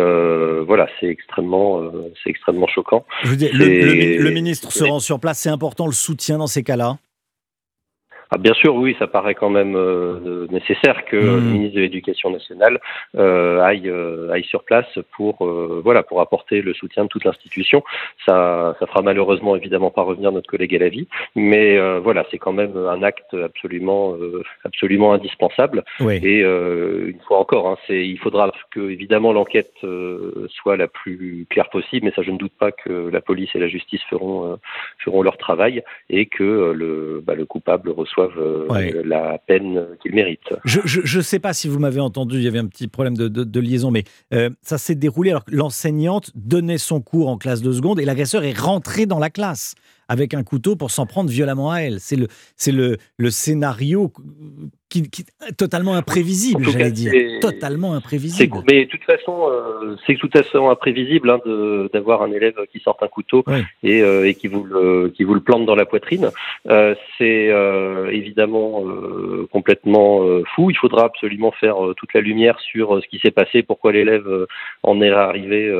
voilà, c'est extrêmement, c'est extrêmement choquant. Je le, le, ministre se rend sur place. C'est important le soutien dans ces cas-là? Ah, bien sûr, oui, ça paraît quand même euh, nécessaire que le mmh. ministre de l'Éducation nationale euh, aille, euh, aille sur place pour, voilà, pour apporter le soutien de toute l'institution. Ça, ça fera malheureusement évidemment pas revenir notre collègue à la vie, mais voilà, c'est quand même un acte absolument, absolument indispensable. Et une fois encore, hein, c'est, il faudra que évidemment l'enquête soit la plus claire possible, mais ça, je ne doute pas que la police et la justice feront, feront leur travail et que le, bah, le coupable euh, la peine qu'il mérite. Je ne sais pas si vous m'avez entendu, il y avait un petit problème de, liaison, mais euh, ça s'est déroulé alors que l'enseignante donnait son cours en classe de seconde et l'agresseur est rentré dans la classe avec un couteau pour s'en prendre violemment à elle. C'est le, c'est le, le scénario qui, totalement imprévisible, j'allais dire. Totalement imprévisible. Mais de toute façon, euh, c'est tout à fait imprévisible hein, d'avoir un élève qui sort un couteau et, euh, et, qui, vous le, qui vous le plante dans la poitrine. Euh, c'est évidemment complètement fou. Il faudra absolument faire toute la lumière sur ce qui s'est passé, pourquoi l'élève en est arrivé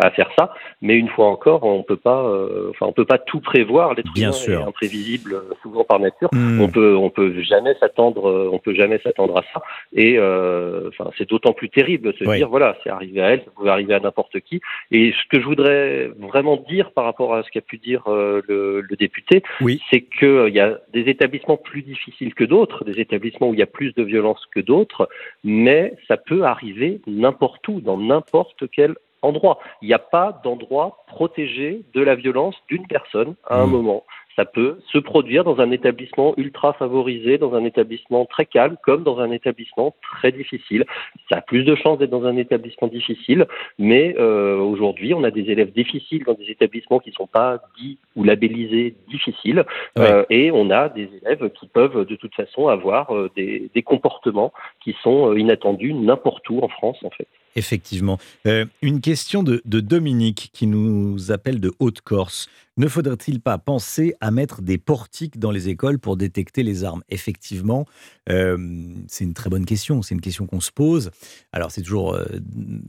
à faire ça. Mais une fois encore, on peut pas, enfin, on peut pas tout prévoir. L'être humain est imprévisible souvent par nature. Hmm. On peut, on peut jamais s'attendre euh, on peut jamais s'attendre à ça. Et euh, enfin, c'est d'autant plus terrible de se dire voilà, c'est arrivé à elle, ça pouvait arriver à n'importe qui. Et ce que je voudrais vraiment dire par rapport à ce qu'a pu dire euh, le, député, c'est qu'il y a des établissements plus difficiles que d'autres, des établissements où il y a plus de violence que d'autres, mais ça peut arriver n'importe où, dans n'importe quel endroit. Il n'y a pas d'endroit protégé de la violence d'une personne à un mmh. moment ça peut se produire dans un établissement ultra favorisé, dans un établissement très calme, comme dans un établissement très difficile. Ça a plus de chances d'être dans un établissement difficile, mais euh, aujourd'hui, on a des élèves difficiles dans des établissements qui ne sont pas dits ou labellisés difficiles, euh, et on a des élèves qui peuvent de toute façon avoir euh, des, des comportements qui sont inattendus n'importe où en France, en fait. Effectivement. Euh, une question de, Dominique qui nous appelle de Haute-Corse. Ne faudrait-il pas penser à mettre des portiques dans les écoles pour détecter les armes? Effectivement, euh, c'est une très bonne question. C'est une question qu'on se pose. Alors, c'est toujours euh,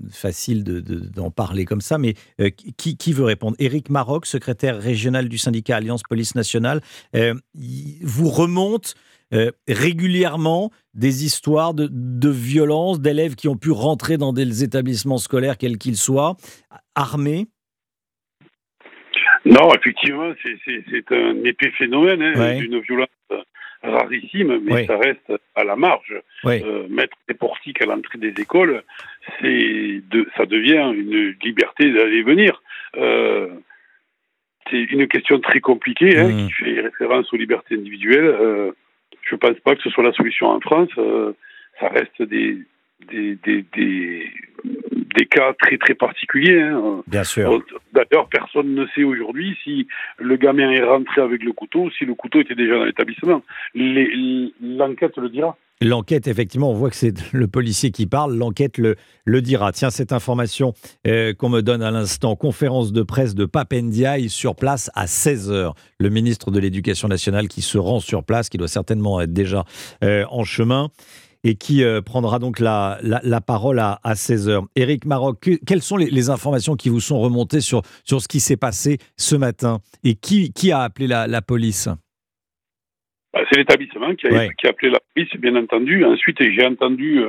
facile d'en parler comme ça, mais qui, qui, veut répondre? Éric Maroc, secrétaire régional du syndicat Alliance Police Nationale, vous remonte euh, régulièrement des histoires de, de violence, d'élèves qui ont pu rentrer dans des établissements scolaires, quels qu'ils soient, armés? Non, effectivement, c'est un épiphénomène hein, d'une violence rarissime, mais ça reste à la marge. Euh, mettre des portiques à l'entrée des écoles, c'est de, ça devient une liberté d'aller venir. Euh, c'est une question très compliquée hein, mmh. qui fait référence aux libertés individuelles je ne pense pas que ce soit la solution en France. Euh, ça reste des, des, des, des, cas très très particuliers. Hein. Bien sûr. D'ailleurs, personne ne sait aujourd'hui si le gamin est rentré avec le couteau, si le couteau était déjà dans l'établissement. L'enquête le dira. L'enquête, effectivement, on voit que c'est le policier qui parle, l'enquête le, le dira. Tiens, cette information euh, qu'on me donne à l'instant, conférence de presse de Papendiaï sur place à 16h. Le ministre de l'Éducation nationale qui se rend sur place, qui doit certainement être déjà euh, en chemin et qui euh, prendra donc la, la, parole à, à 16h. Éric Maroc, quelles sont les, informations qui vous sont remontées sur, sur ce qui s'est passé ce matin et qui, qui a appelé la, police? C'est l'établissement qui a, qui a appelé la police, bien entendu. Ensuite, j'ai entendu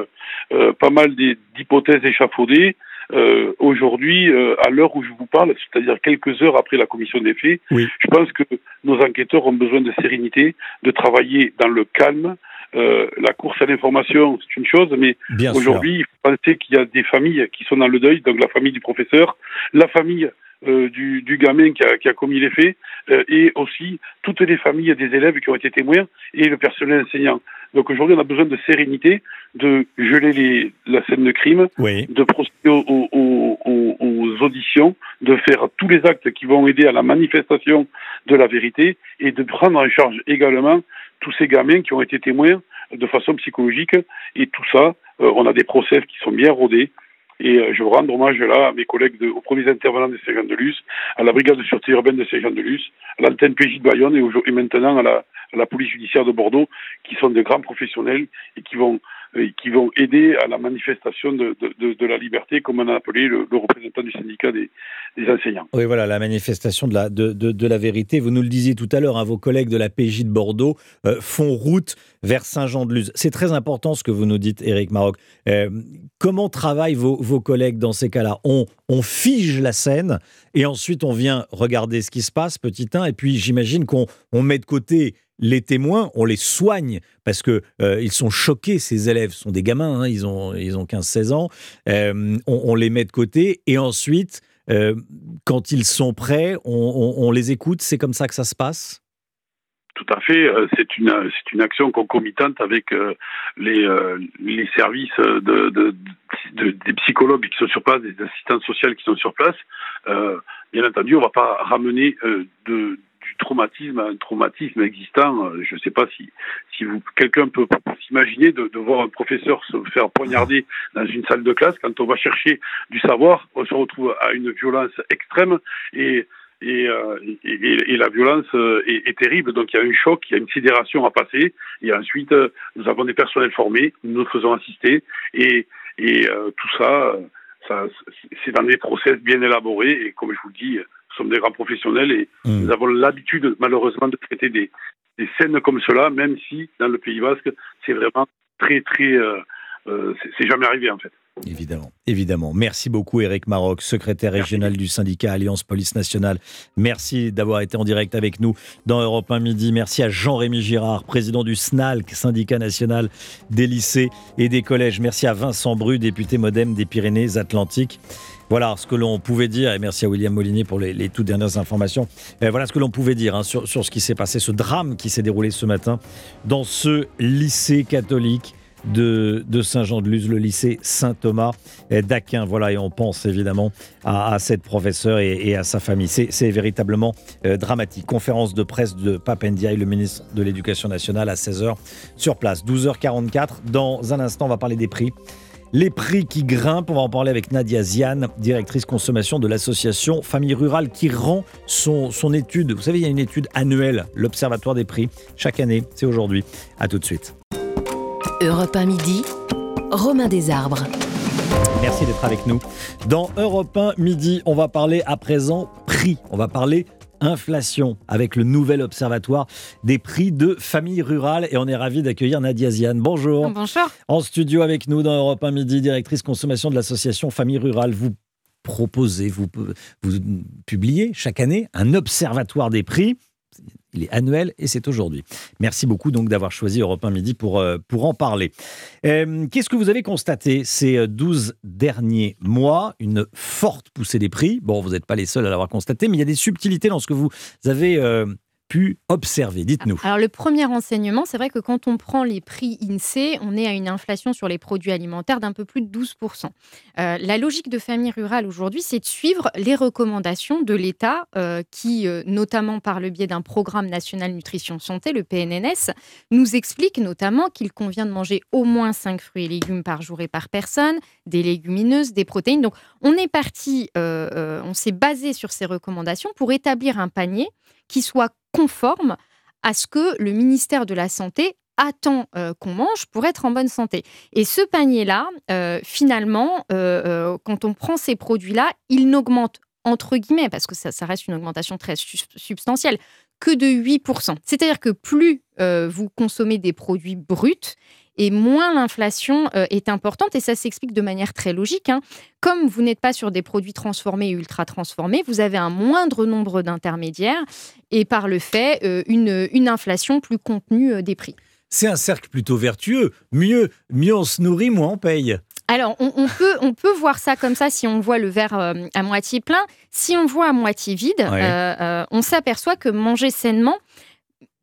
euh, pas mal d'hypothèses échafaudées. Euh, aujourd'hui, euh, à l'heure où je vous parle, c'est-à-dire quelques heures après la commission des faits, je pense que nos enquêteurs ont besoin de sérénité, de travailler dans le calme. Euh, la course à l'information, c'est une chose, mais aujourd'hui, il faut penser qu'il y a des familles qui sont dans le deuil, donc la famille du professeur, la famille euh, du, du, gamin qui a, qui a commis les faits euh, et aussi toutes les familles des élèves qui ont été témoins et le personnel enseignant. Donc aujourd'hui, on a besoin de sérénité, de geler les, la scène de crime, de procéder aux, aux, aux, aux, auditions, de faire tous les actes qui vont aider à la manifestation de la vérité et de prendre en charge également tous ces gamins qui ont été témoins de façon psychologique. Et tout ça, euh, on a des procès qui sont bien rodés. Et euh, je veux rendre hommage là à mes collègues, de, aux premiers intervenants de Saint-Jean-de-Luz, à la brigade de sûreté urbaine de Saint-Jean-de-Luz, à l'antenne PJ de Bayonne et, et maintenant à la, à la, police judiciaire de Bordeaux, qui sont de grands professionnels et qui vont qui vont aider à la manifestation de, de, la liberté, comme on a appelé le, le représentant du syndicat des, des, enseignants. Oui, voilà, la manifestation de la, de, la vérité. Vous nous le disiez tout à l'heure, hein, vos collègues de la PJ de Bordeaux euh, font route vers Saint-Jean-de-Luz. C'est très important ce que vous nous dites, Éric Maroc. Euh, comment travaillent vos, vos, collègues dans ces cas-là? On, on fige la scène et ensuite on vient regarder ce qui se passe, petit 1, et puis j'imagine qu'on on met de côté les témoins, on les soigne parce que euh, ils sont choqués. Ces élèves sont des gamins, hein, ils ont ils ont 15-16 ans. Euh, on, les met de côté et ensuite, euh, quand ils sont prêts, on, les écoute. C'est comme ça que ça se passe? Tout à fait. C'est une c'est une action concomitante avec les les services de, des psychologues qui sont sur place, des assistantes sociales qui sont sur place. bien entendu, on ne va pas ramener de du traumatisme à un traumatisme existant. Euh, je ne sais pas si, si quelqu'un peut s'imaginer de, de, voir un professeur se faire poignarder dans une salle de classe. Quand on va chercher du savoir, on se retrouve à une violence extrême et et, euh, et, la violence euh, est, est, terrible. Donc il y a un choc, il y a une sidération à passer. Et ensuite, nous avons des personnels formés, nous nous faisons assister. Et, et tout ça, ça c'est dans des process bien élaborés. Et comme je vous le dis, sommes des grands professionnels et mmh. nous avons l'habitude, malheureusement, de traiter des, des, scènes comme cela, même si dans le Pays Basque, c'est vraiment très, très. Euh, euh, c'est jamais arrivé, en fait. Évidemment, évidemment. Merci beaucoup, Eric Maroc, secrétaire régional du syndicat Alliance Police Nationale. Merci d'avoir été en direct avec nous dans Europe 1 Midi. Merci à Jean-Rémy Girard, président du SNALC, syndicat national des lycées et des collèges. Merci à Vincent Bru, député modem des Pyrénées-Atlantiques. Voilà ce que l'on pouvait dire, et merci à William Molinier pour les, toutes dernières informations. Euh, voilà ce que l'on pouvait dire hein, sur, sur ce qui s'est passé, ce drame qui s'est déroulé ce matin dans ce lycée catholique de, de Saint-Jean-de-Luz, le lycée Saint-Thomas d'Aquin. Voilà, et on pense évidemment à, cette professeure et, à sa famille. C'est véritablement euh, dramatique. Conférence de presse de Papendiaï, le ministre de l'Éducation nationale, à 16h sur place. 12h44. Dans un instant, on va parler des prix. Les prix qui grimpent, on va en parler avec Nadia Ziane, directrice consommation de l'association Famille Rurale, qui rend son, son étude. Vous savez, il y a une étude annuelle, l'Observatoire des prix, chaque année, c'est aujourd'hui. À tout de suite. Europe 1 midi, Romain Desarbres. Merci d'être avec nous. Dans Europe 1 midi, on va parler à présent prix. On va parler inflation avec le nouvel observatoire des prix de famille rurale. Et on est ravi d'accueillir Nadia Ziane. Bonjour. Bonjour. En studio avec nous dans Europe 1 Midi, directrice consommation de l'association Famille Rurale. Vous proposez, vous, vous publiez chaque année un observatoire des prix. Il est annuel et c'est aujourd'hui. Merci beaucoup donc d'avoir choisi Europe 1 Midi pour, euh, pour en parler. Euh, qu'est-ce que vous avez constaté ces 12 euh, derniers mois? Une forte poussée des prix. Bon, vous n'êtes pas les seuls à l'avoir constaté, mais il y a des subtilités dans ce que vous avez pu observer Dites-nous. Alors le premier renseignement, c'est vrai que quand on prend les prix INSEE, on est à une inflation sur les produits alimentaires d'un peu plus de 12%. Euh, la logique de famille rurale aujourd'hui, c'est de suivre les recommandations de l'État euh, qui, euh, notamment par le biais d'un programme national nutrition santé, le PNNS, nous explique notamment qu'il convient de manger au moins 5 fruits et légumes par jour et par personne, des légumineuses, des protéines. Donc on est parti, on s'est basé sur ces recommandations pour établir un panier qui soit conforme à ce que le ministère de la Santé attend euh, qu'on mange pour être en bonne santé. Et ce panier-là, euh, finalement, euh, quand on prend ces produits-là, il n'augmente entre guillemets, parce que ça, reste une augmentation très substantielle, que de 8%. C'est-à-dire que plus vous consommez des produits bruts, et moins l'inflation euh, est importante. Et ça s'explique de manière très logique. hein. Comme vous n'êtes pas sur des produits transformés et ultra transformés, vous avez un moindre nombre d'intermédiaires et par le fait, euh, une, une inflation plus contenue euh, des prix. C'est un cercle plutôt vertueux. Mieux, mieux on se nourrit, moins on paye. Alors, on, on peut, on peut voir ça comme ça si on voit le verre euh, à moitié plein. Si on voit à moitié vide, Ouais. euh, euh, on s'aperçoit que manger sainement,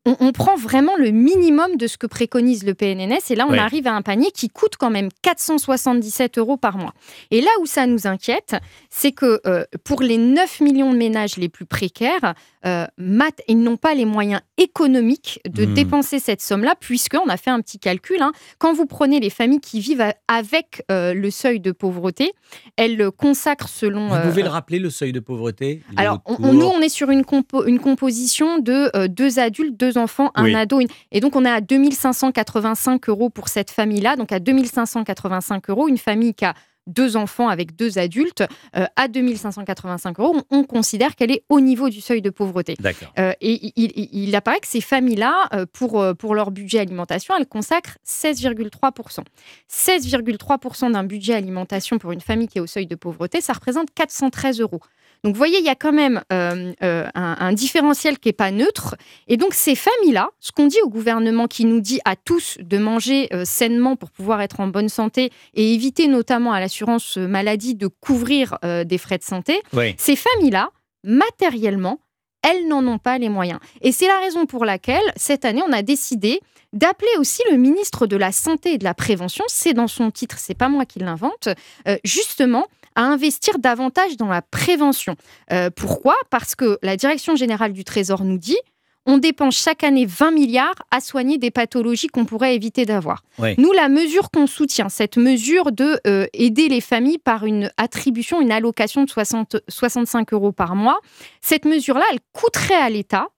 on, on prend vraiment le minimum de ce que préconise le PNNS. Et là, on Ouais. arrive à un panier qui coûte quand même 477 euros par mois. Et là où ça nous inquiète, c'est que euh, pour les 9 millions de ménages les plus précaires, euh, mat- ils n'ont pas les moyens économiques de Hmm. dépenser cette somme-là, puisqu'on a fait un petit calcul. hein. Quand vous prenez les familles qui vivent avec euh, le seuil de pauvreté, elles le consacrent selon... Vous pouvez le rappeler, le seuil de pauvreté? Alors, on- on- nous, on est sur une, compo- une composition de deux adultes, deux enfants, un Oui. ado. une- Et donc, on est à 2585 euros pour cette famille-là. Donc, à 2585 euros, une famille qui a deux enfants avec deux adultes, euh, à 2585 euros, on, on considère qu'elle est au niveau du seuil de pauvreté. Euh, et il, il- il apparaît que ces familles-là, euh, pour, euh, pour leur budget alimentation, elles consacrent 16,3%. 16,3% d'un budget alimentation pour une famille qui est au seuil de pauvreté, ça représente 413 euros. Donc, vous voyez, il y a quand même euh, euh, un, un différentiel qui n'est pas neutre. Et donc, ces familles-là, ce qu'on dit au gouvernement qui nous dit à tous de manger euh, sainement pour pouvoir être en bonne santé et éviter notamment à l'assurance maladie de couvrir des frais de santé, Oui. ces familles-là, matériellement, elles n'en ont pas les moyens. Et c'est la raison pour laquelle, cette année, on a décidé d'appeler aussi le ministre de la Santé et de la Prévention, c'est dans son titre, c'est pas moi qui l'invente, euh, justement à investir davantage dans la prévention. Euh, pourquoi? Parce que la Direction générale du Trésor nous dit on dépense chaque année 20 milliards à soigner des pathologies qu'on pourrait éviter d'avoir. Oui. Nous, la mesure qu'on soutient, cette mesure de euh, aider les familles par une attribution, une allocation de 60 65 euros par mois, cette mesure-là, elle coûterait à l'État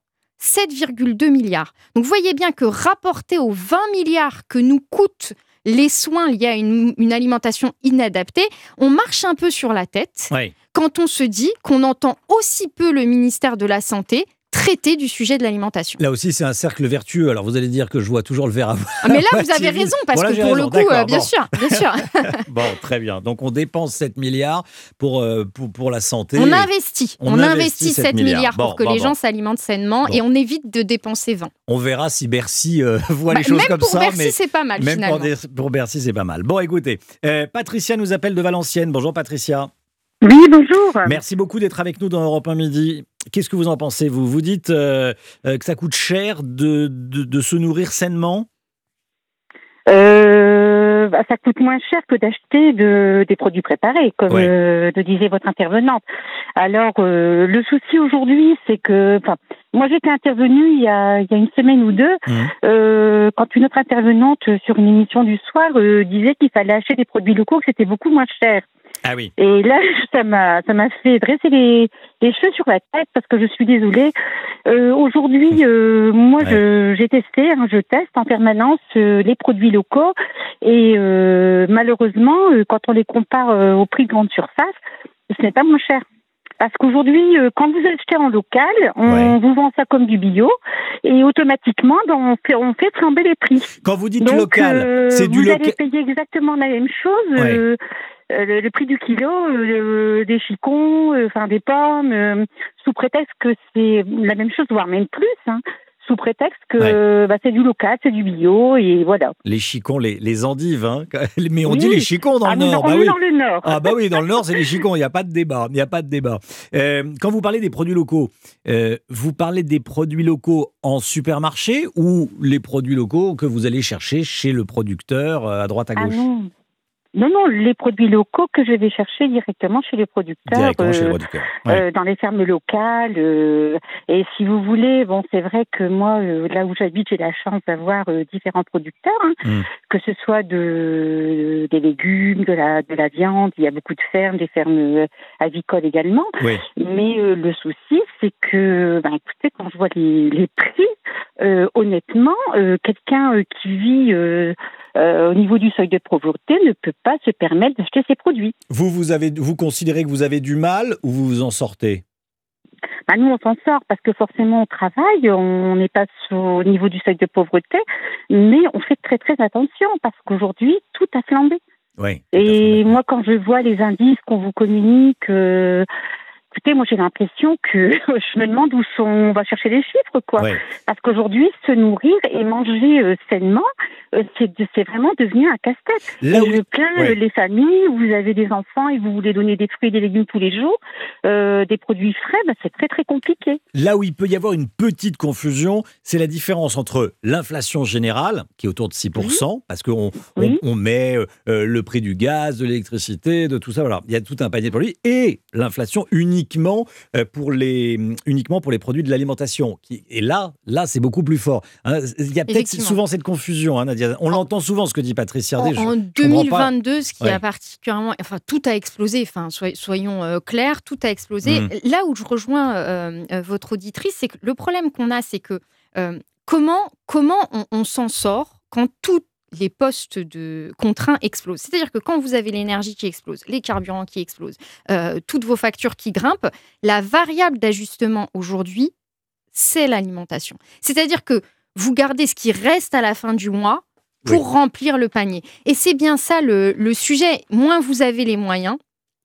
7,2 milliards. Donc vous voyez bien que rapporté aux 20 milliards que nous coûtent les soins liés à une, une alimentation inadaptée, on marche un peu sur la tête Oui. quand on se dit qu'on entend aussi peu le ministère de la Santé traiter du sujet de l'alimentation. Là aussi, c'est un cercle vertueux. Alors, vous allez dire que je vois toujours le verre à Ah, mais là, vous avez raison, parce Bon, là, que pour le coup, euh, bien bon. sûr, bien sûr. Bon, très bien. Donc, on dépense 7 milliards pour, euh, pour, pour la santé. On investit. On On, investit investit 7 milliards, Bon, pour que bon, les bon. gens s'alimentent sainement Bon. et on évite de dépenser 20. On verra si Bercy euh, voit Bah, les choses même comme pour ça. Bercy, mais c'est pas mal, Même finalement. pour, Des- pour Bercy, c'est pas mal. Bon, écoutez, euh, Patricia nous appelle de Valenciennes. Bonjour, Patricia. Oui, bonjour. Merci beaucoup d'être avec nous dans Europe 1 Midi. Qu'est-ce que vous en pensez, vous? Vous dites euh, euh, que ça coûte cher de, de, de se nourrir sainement? Euh, bah, ça coûte moins cher que d'acheter de, des produits préparés, comme euh, le disait votre intervenante. Alors, euh, le souci aujourd'hui, c'est que, enfin, moi j'étais intervenue il y a, il y a une semaine ou deux, euh, quand une autre intervenante sur une émission du soir disait qu'il fallait acheter des produits locaux, que c'était beaucoup moins cher. Ah oui. Et là, ça m'a, ça m'a fait dresser les, les cheveux sur la tête parce que je suis désolée. Euh, aujourd'hui, euh, moi, je, j'ai testé, hein, je teste en permanence euh, les produits locaux et malheureusement, quand on les compare au prix de grande surface, ce n'est pas moins cher. Parce qu'aujourd'hui, quand vous achetez en local, on vous vend ça comme du bio et automatiquement, ben, on, fait, on fait flamber les prix. Quand vous dites Donc, local, c'est du vous local. allez payer exactement la même chose. Ouais. Euh, euh, le, le prix du kilo, euh, des chicons, euh, enfin des pommes, euh, sous prétexte que c'est la même chose, voire même plus, hein, sous prétexte que bah, c'est du local, c'est du bio, et voilà. Les chicons, les, les endives, hein. mais on Oui. dit les chicons dans Ah, le mais Nord. bah oui. dans le Nord. Ah bah oui, dans le Nord, c'est les chicons, il n'y a pas de débat. Il a pas de débat. Euh, quand vous parlez des produits locaux, euh, vous parlez des produits locaux en supermarché ou les produits locaux que vous allez chercher chez le producteur euh, à droite à Ah gauche? non. Non, non, les produits locaux que je vais chercher directement chez les producteurs, Directement chez les euh, producteurs. euh, dans les fermes locales. euh, et si vous voulez, bon, c'est vrai que moi, euh, là où j'habite, j'ai la chance d'avoir euh, différents producteurs, hein, Mm. que ce soit de des légumes, de la de la viande. Il y a beaucoup de fermes, des fermes euh, avicoles également. Oui. Mais euh, le souci, c'est que, ben, écoutez, quand je vois les, les prix, euh, honnêtement, euh, quelqu'un euh, qui vit euh, au niveau du seuil de pauvreté ne peut pas se permettre d'acheter ces produits. Vous, vous, avez, vous considérez que vous avez du mal ou vous vous en sortez? Bah, nous on s'en sort parce que forcément on travaille, on n'est pas au niveau du seuil de pauvreté, mais on fait très très attention parce qu'aujourd'hui tout a flambé. Oui. Et moi, quand je vois les indices qu'on vous communique, euh, écoutez, moi j'ai l'impression que je me demande où sont, on va chercher les chiffres, quoi. Ouais. Parce qu'aujourd'hui, se nourrir et manger euh, sainement, euh, c'est vraiment devenu un casse-tête. Là Et où- je plains Ouais. les familles où vous avez des enfants et vous voulez donner des fruits et des légumes tous les jours, euh, des produits frais, bah, c'est très très compliqué. Là où il peut y avoir une petite confusion, c'est la différence entre l'inflation générale, qui est autour de 6%, parce qu'on on, Oui. on met le prix du gaz, de l'électricité, de tout ça, voilà. Il y a tout un panier de produits, et l'inflation uniquement, euh, pour les, uniquement pour les produits de l'alimentation. qui- Et là, là c'est beaucoup plus fort. hein. Il y a peut-être souvent cette confusion, hein, Nadia. On l'entend souvent, ce que dit Patrice Yardé. je- En, en je comprends pas. 2022, ce qui Ouais. a particulièrement, enfin tout a explosé. Enfin soy- soyons euh, clairs, tout a explosé. Mm. Là où je rejoins euh, votre auditrice, c'est que le problème qu'on a, c'est que euh, comment comment on, on s'en sort quand tous les postes de contraints explosent. C'est-à-dire que quand vous avez l'énergie qui explose, les carburants qui explosent, euh, toutes vos factures qui grimpent, la variable d'ajustement aujourd'hui, c'est l'alimentation. C'est-à-dire que vous gardez ce qui reste à la fin du mois pour remplir le panier. Et c'est bien ça le, le sujet. Moins vous avez les moyens,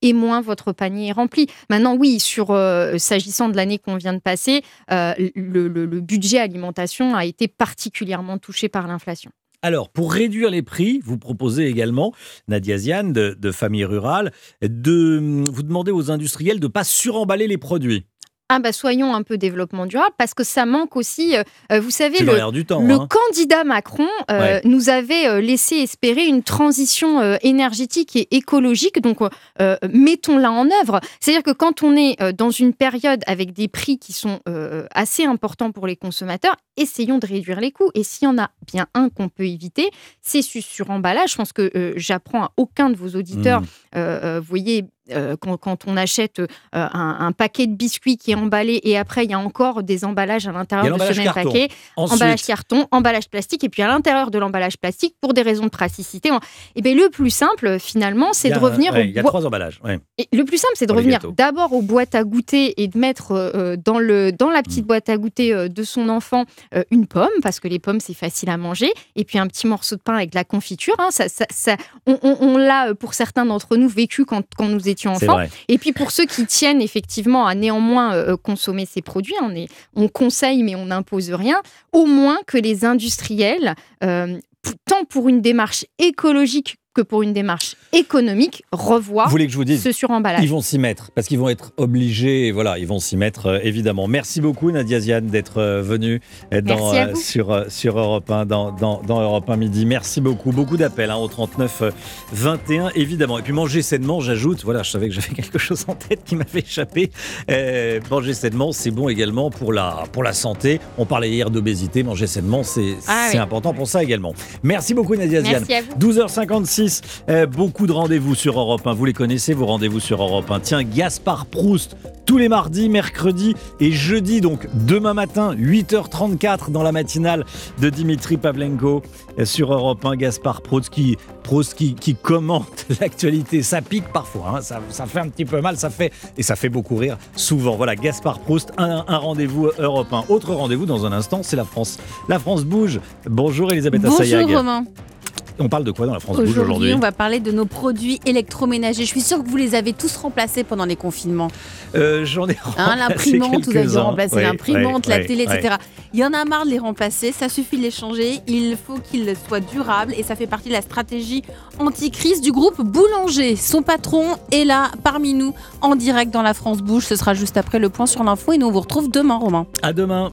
et moins votre panier est rempli. Maintenant, oui, sur euh, s'agissant de l'année qu'on vient de passer, euh, le, le- le budget alimentation a été particulièrement touché par l'inflation. Alors, pour réduire les prix, vous proposez également, Nadia Ziane, de, de Famille Rurale, de vous demander aux industriels de ne pas suremballer les produits. Ah bah soyons un peu développement durable parce que ça manque aussi. euh, euh, vous savez, le, l'air du temps, le hein. candidat Macron euh, Ouais. nous avait laissé espérer une transition euh, énergétique et écologique. Donc, mettons-la en œuvre. C'est-à-dire que quand on est dans une période avec des prix qui sont assez importants pour les consommateurs, essayons de réduire les coûts. Et s'il y en a bien un qu'on peut éviter, c'est ce suremballage. Je pense que j'apprends à aucun de vos auditeurs. Mmh. Vous voyez, euh, quand, quand on achète euh, un, un paquet de biscuits qui est emballé et après il y a encore des emballages à l'intérieur de ce même carton. paquet, Ensuite- emballage carton, emballage plastique et puis à l'intérieur de l'emballage plastique, pour des raisons de praticité, on- eh ben, le plus simple finalement, c'est de revenir ouais, au Il y a trois emballages. ouais. et le plus simple, c'est de Pour revenir d'abord aux boîtes à goûter et de mettre euh, dans, le, dans la Mm. petite boîte à goûter de son enfant une pomme, parce que les pommes, c'est facile à manger, et puis un petit morceau de pain avec de la confiture. hein, ça, ça- ça- on on- on l'a, pour certains d'entre nous, vécu quand, quand nous étions Et puis pour ceux qui tiennent effectivement à néanmoins euh, consommer ces produits, on, est, on conseille mais on n'impose rien, au moins que les industriels, euh, tant pour une démarche écologique que pour une démarche économique, revoient Vous voulez que je vous dise ce suremballage. Ils vont s'y mettre parce qu'ils vont être obligés. Voilà, ils vont s'y mettre euh, évidemment. Merci beaucoup Nadia Ziane d'être euh, venue euh, dans, euh, sur sur Europe 1 dans, dans, dans Europe 1 midi. Merci beaucoup, beaucoup d'appels hein, au 39 euh, 21 évidemment. Et puis manger sainement, j'ajoute. Voilà, je savais que j'avais quelque chose en tête qui m'avait échappé. Manger sainement, c'est bon également pour la pour la santé. On parlait hier d'obésité. Manger sainement, c'est Ah oui. important pour ça également. Merci beaucoup Nadia Ziane. Merci à vous. 12h56, euh, beaucoup de rendez-vous sur Europe 1. Vous les connaissez, vos rendez-vous sur Europe 1. Tiens, Gaspard Proust, tous les mardis, mercredis et jeudi, donc demain matin, 8h34 dans la matinale de Dimitri Pavlenko sur Europe 1. Gaspard Proust qui, Proust qui, qui commente l'actualité. Ça pique parfois, hein, ça, ça fait un petit peu mal, ça fait, et ça fait beaucoup rire souvent. Voilà, Gaspard Proust, un, un rendez-vous Europe 1. Autre rendez-vous dans un instant, c'est la France. La France bouge. Bonjour Elisabeth Assayag. Bonjour Romain. On parle de quoi dans la France Bouge Aujourd'hui, aujourd'hui on va parler de nos produits électroménagers. Je suis sûre que vous les avez tous remplacés pendant les confinements. Euh, J'en ai Hein, remplacé L'imprimante, vous remplacer Ouais, l'imprimante, la télé, etc. Il y en a marre de les remplacer, ça suffit de les changer. Il faut qu'ils soient durables et ça fait partie de la stratégie anti-crise du groupe Boulanger. Son patron est là parmi nous en direct dans la France Bouge. Ce sera juste après le point sur l'info et nous on vous retrouve demain, Romain. À demain.